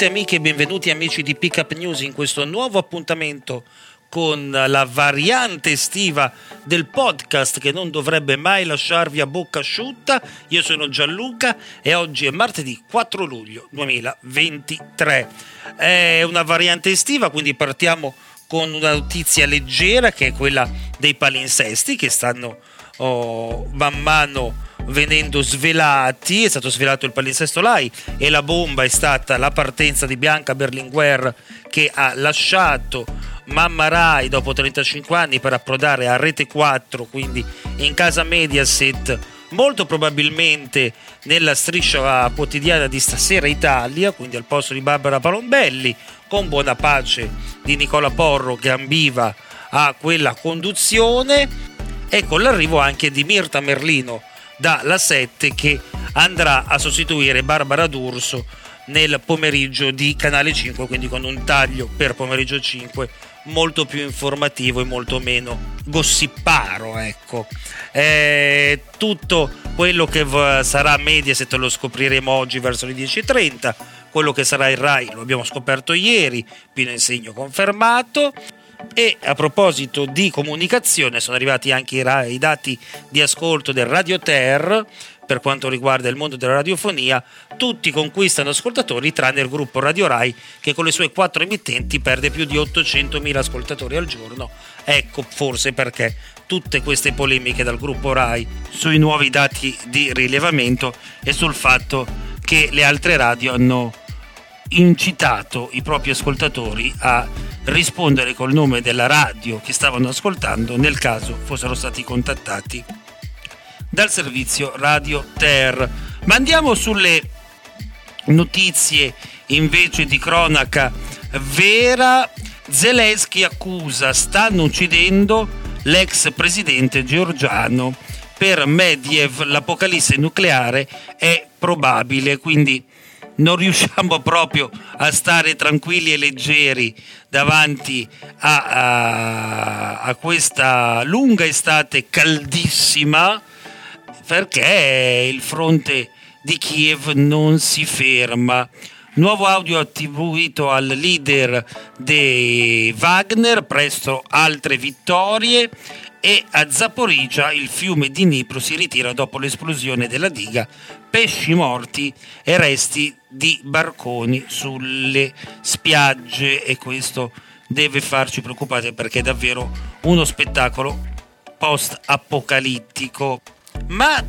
Benvenute amiche e benvenuti amici di Pickup News in questo nuovo appuntamento con la variante estiva del podcast che non dovrebbe mai lasciarvi a bocca asciutta. Io sono Gianluca e oggi è martedì 4 luglio 2023. È una variante estiva, quindi partiamo con una notizia leggera che è quella dei palinsesti che stanno oh, man mano venendo svelati, è stato svelato il palinsesto Lai e la bomba è stata la partenza di Bianca Berlinguer che ha lasciato Mamma Rai dopo 35 anni per approdare a Rete 4, quindi in casa Mediaset, molto probabilmente nella striscia quotidiana di Stasera Italia, quindi al posto di Barbara Palombelli, con buona pace di Nicola Porro che ambiva a quella conduzione e con l'arrivo anche di Mirta Merlino dalla 7 che andrà a sostituire Barbara D'Urso nel pomeriggio di Canale 5, quindi con un taglio per pomeriggio 5 molto più informativo e molto meno gossiparo, ecco. Eh, tutto quello che v- sarà Mediaset lo scopriremo oggi verso le 10.30, quello che sarà il Rai lo abbiamo scoperto ieri, Pino Insegno confermato. E a proposito di comunicazione, sono arrivati anche i, i dati di ascolto del Radio Ter per quanto riguarda il mondo della radiofonia. Tutti conquistano ascoltatori, tranne il gruppo Radio Rai, che con le sue quattro emittenti perde più di 800.000 ascoltatori al giorno. Ecco forse perché tutte queste polemiche dal gruppo Rai sui nuovi dati di rilevamento e sul fatto che le altre radio hanno incitato i propri ascoltatori a rispondere col nome della radio che stavano ascoltando nel caso fossero stati contattati dal servizio Radio Ter. Ma andiamo sulle notizie invece di cronaca vera. Zelensky accusa stanno uccidendo l'ex presidente georgiano. Per Medvedev l'apocalisse nucleare è probabile, quindi non riusciamo proprio a stare tranquilli e leggeri davanti a, a, a questa lunga estate caldissima perché il fronte di Kiev non si ferma. Nuovo audio attribuito al leader di Wagner, presto altre vittorie e a Zaporizia il fiume di Dnipro si ritira dopo l'esplosione della diga, pesci morti e resti di barconi sulle spiagge e questo deve farci preoccupare perché è davvero uno spettacolo post-apocalittico. Ma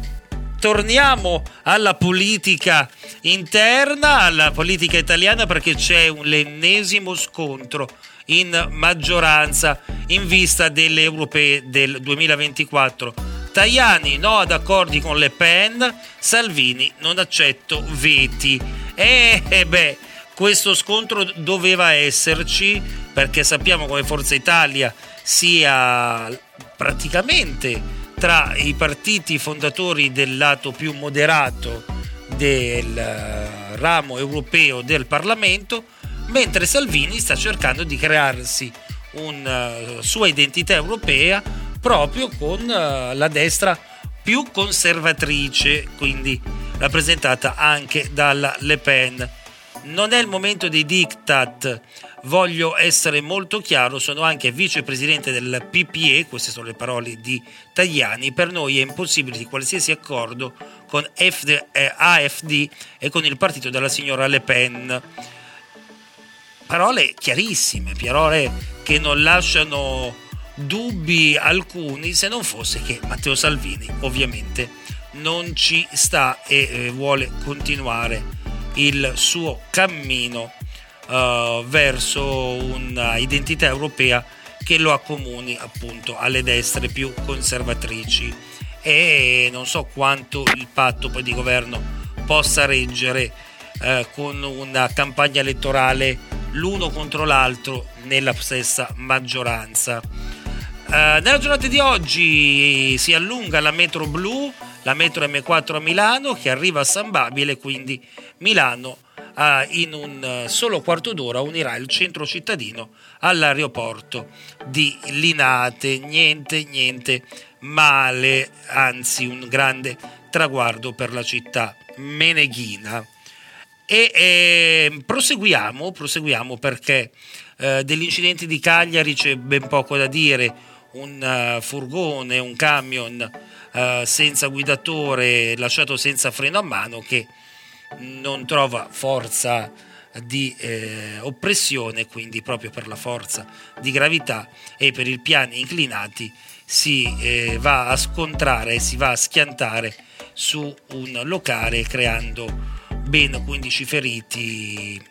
torniamo alla politica interna, alla politica italiana perché c'è l'ennesimo scontro in maggioranza in vista delle europee del 2024. Tajani no ad accordi con Le Pen, Salvini non accetto veti. E eh, beh, questo scontro doveva esserci perché sappiamo come Forza Italia sia praticamente tra i partiti fondatori del lato più moderato del ramo europeo del Parlamento, mentre Salvini sta cercando di crearsi una sua identità europea proprio con la destra più conservatrice, quindi rappresentata anche dalla Le Pen. Non è il momento dei diktat, voglio essere molto chiaro, sono anche vicepresidente del PPE, queste sono le parole di Tajani, per noi è impossibile di qualsiasi accordo con FD, eh, AFD e con il partito della signora Le Pen. Parole chiarissime, parole che non lasciano dubbi alcuni se non fosse che Matteo Salvini ovviamente non ci sta e eh, vuole continuare il suo cammino uh, verso un'identità europea che lo accomuni appunto alle destre più conservatrici. E non so quanto il patto poi di governo possa reggere eh, con una campagna elettorale l'uno contro l'altro nella stessa maggioranza. Eh, nella giornata di oggi si allunga la metro blu, la metro M4 a Milano che arriva a San Babile, quindi Milano eh, in un solo quarto d'ora unirà il centro cittadino all'aeroporto di Linate. Niente, niente male, anzi un grande traguardo per la città meneghina. E eh, proseguiamo, proseguiamo perché eh, degli di Cagliari c'è ben poco da dire. Un uh, furgone, un camion uh, senza guidatore lasciato senza freno a mano che non trova forza di eh, oppressione, quindi proprio per la forza di gravità e per i piani inclinati si eh, va a scontrare si va a schiantare su un locale creando ben 15 feriti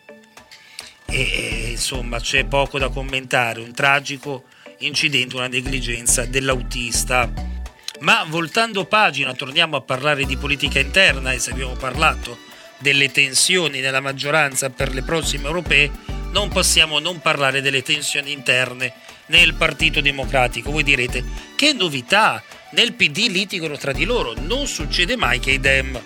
e, insomma c'è poco da commentare, un tragico incidente, una negligenza dell'autista. Ma voltando pagina torniamo a parlare di politica interna e se abbiamo parlato delle tensioni nella maggioranza per le prossime europee, non possiamo non parlare delle tensioni interne nel Partito Democratico. Voi direte, che novità? Nel PD litigano tra di loro, non succede mai che i Dem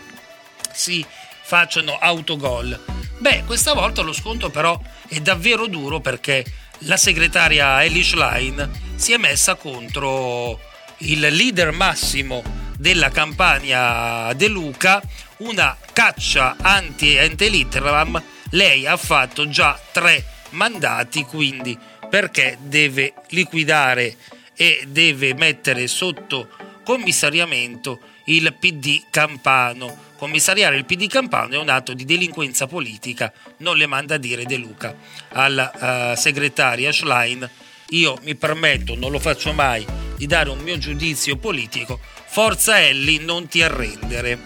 si facciano autogol. Beh, questa volta lo sconto però è davvero duro perché la segretaria Elish Line si è messa contro il leader massimo della campagna De Luca, una caccia anti-ente litteram. Lei ha fatto già tre mandati, quindi perché deve liquidare e deve mettere sotto commissariamento il PD Campano. Commissariare il PD Campano è un atto di delinquenza politica, non le manda a dire De Luca alla uh, segretaria Schlein. Io mi permetto, non lo faccio mai, di dare un mio giudizio politico. Forza Elli, non ti arrendere.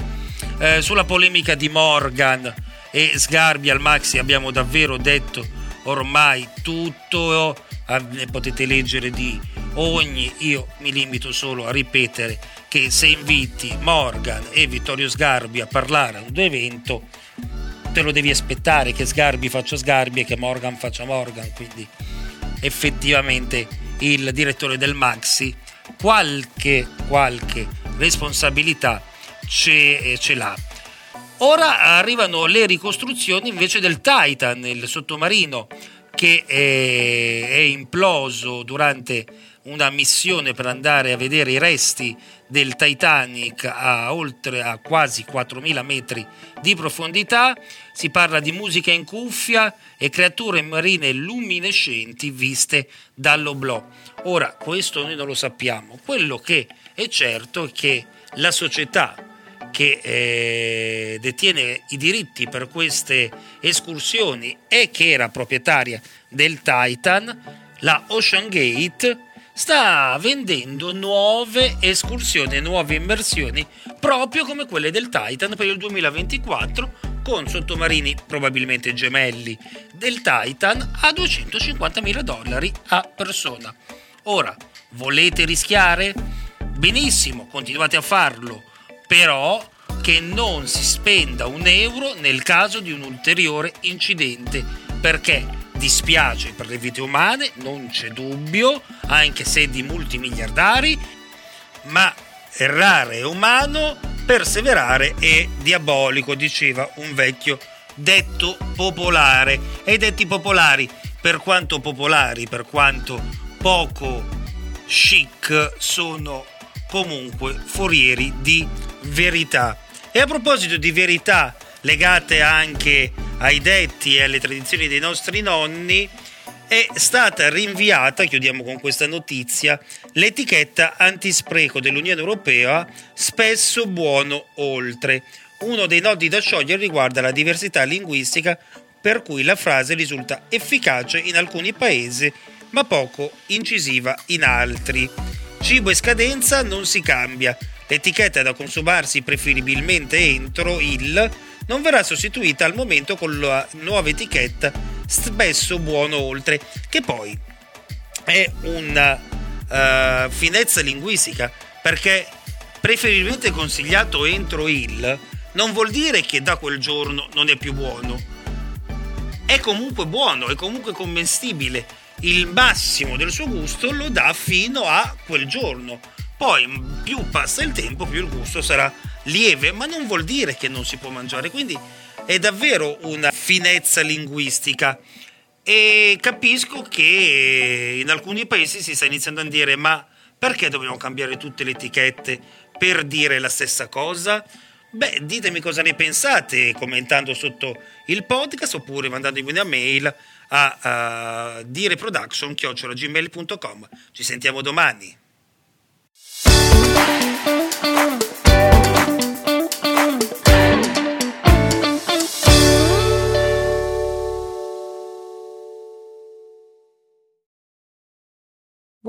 Eh, sulla polemica di Morgan e Sgarbi al Maxi abbiamo davvero detto ormai tutto, eh, ne potete leggere di ogni, io mi limito solo a ripetere che se inviti Morgan e Vittorio Sgarbi a parlare a un evento, te lo devi aspettare che Sgarbi faccia Sgarbi e che Morgan faccia Morgan, quindi effettivamente il direttore del Maxi qualche, qualche responsabilità ce, ce l'ha. Ora arrivano le ricostruzioni invece del Titan, il sottomarino che è, è imploso durante una missione per andare a vedere i resti del Titanic a oltre a quasi 4.000 metri di profondità. Si parla di musica in cuffia e creature marine luminescenti viste dall'oblò. Ora, questo noi non lo sappiamo. Quello che è certo è che la società che eh, detiene i diritti per queste escursioni e che era proprietaria del Titan, la Ocean Gate, sta vendendo nuove escursioni, nuove immersioni, proprio come quelle del Titan per il 2024, con sottomarini probabilmente gemelli del Titan a 250 mila dollari a persona. Ora, volete rischiare? Benissimo, continuate a farlo, però che non si spenda un euro nel caso di un ulteriore incidente, perché Dispiace per le vite umane, non c'è dubbio, anche se di multimiliardari, ma errare è umano, perseverare è diabolico, diceva un vecchio detto popolare. E i detti popolari, per quanto popolari, per quanto poco chic, sono comunque forieri di verità. E a proposito di verità legate anche ai detti e alle tradizioni dei nostri nonni, è stata rinviata, chiudiamo con questa notizia, l'etichetta antispreco dell'Unione Europea, spesso buono oltre. Uno dei nodi da sciogliere riguarda la diversità linguistica per cui la frase risulta efficace in alcuni paesi ma poco incisiva in altri. Cibo e scadenza non si cambia. L'etichetta è da consumarsi preferibilmente entro il non verrà sostituita al momento con la nuova etichetta spesso buono oltre, che poi è una uh, finezza linguistica, perché preferibilmente consigliato entro il non vuol dire che da quel giorno non è più buono. È comunque buono, è comunque commestibile. Il massimo del suo gusto lo dà fino a quel giorno. Poi più passa il tempo, più il gusto sarà lieve, ma non vuol dire che non si può mangiare. Quindi è davvero una finezza linguistica. E capisco che in alcuni paesi si sta iniziando a dire ma perché dobbiamo cambiare tutte le etichette per dire la stessa cosa? Beh, ditemi cosa ne pensate commentando sotto il podcast oppure mandandomi una mail a, a direproduction.gmail.com. Ci sentiamo domani.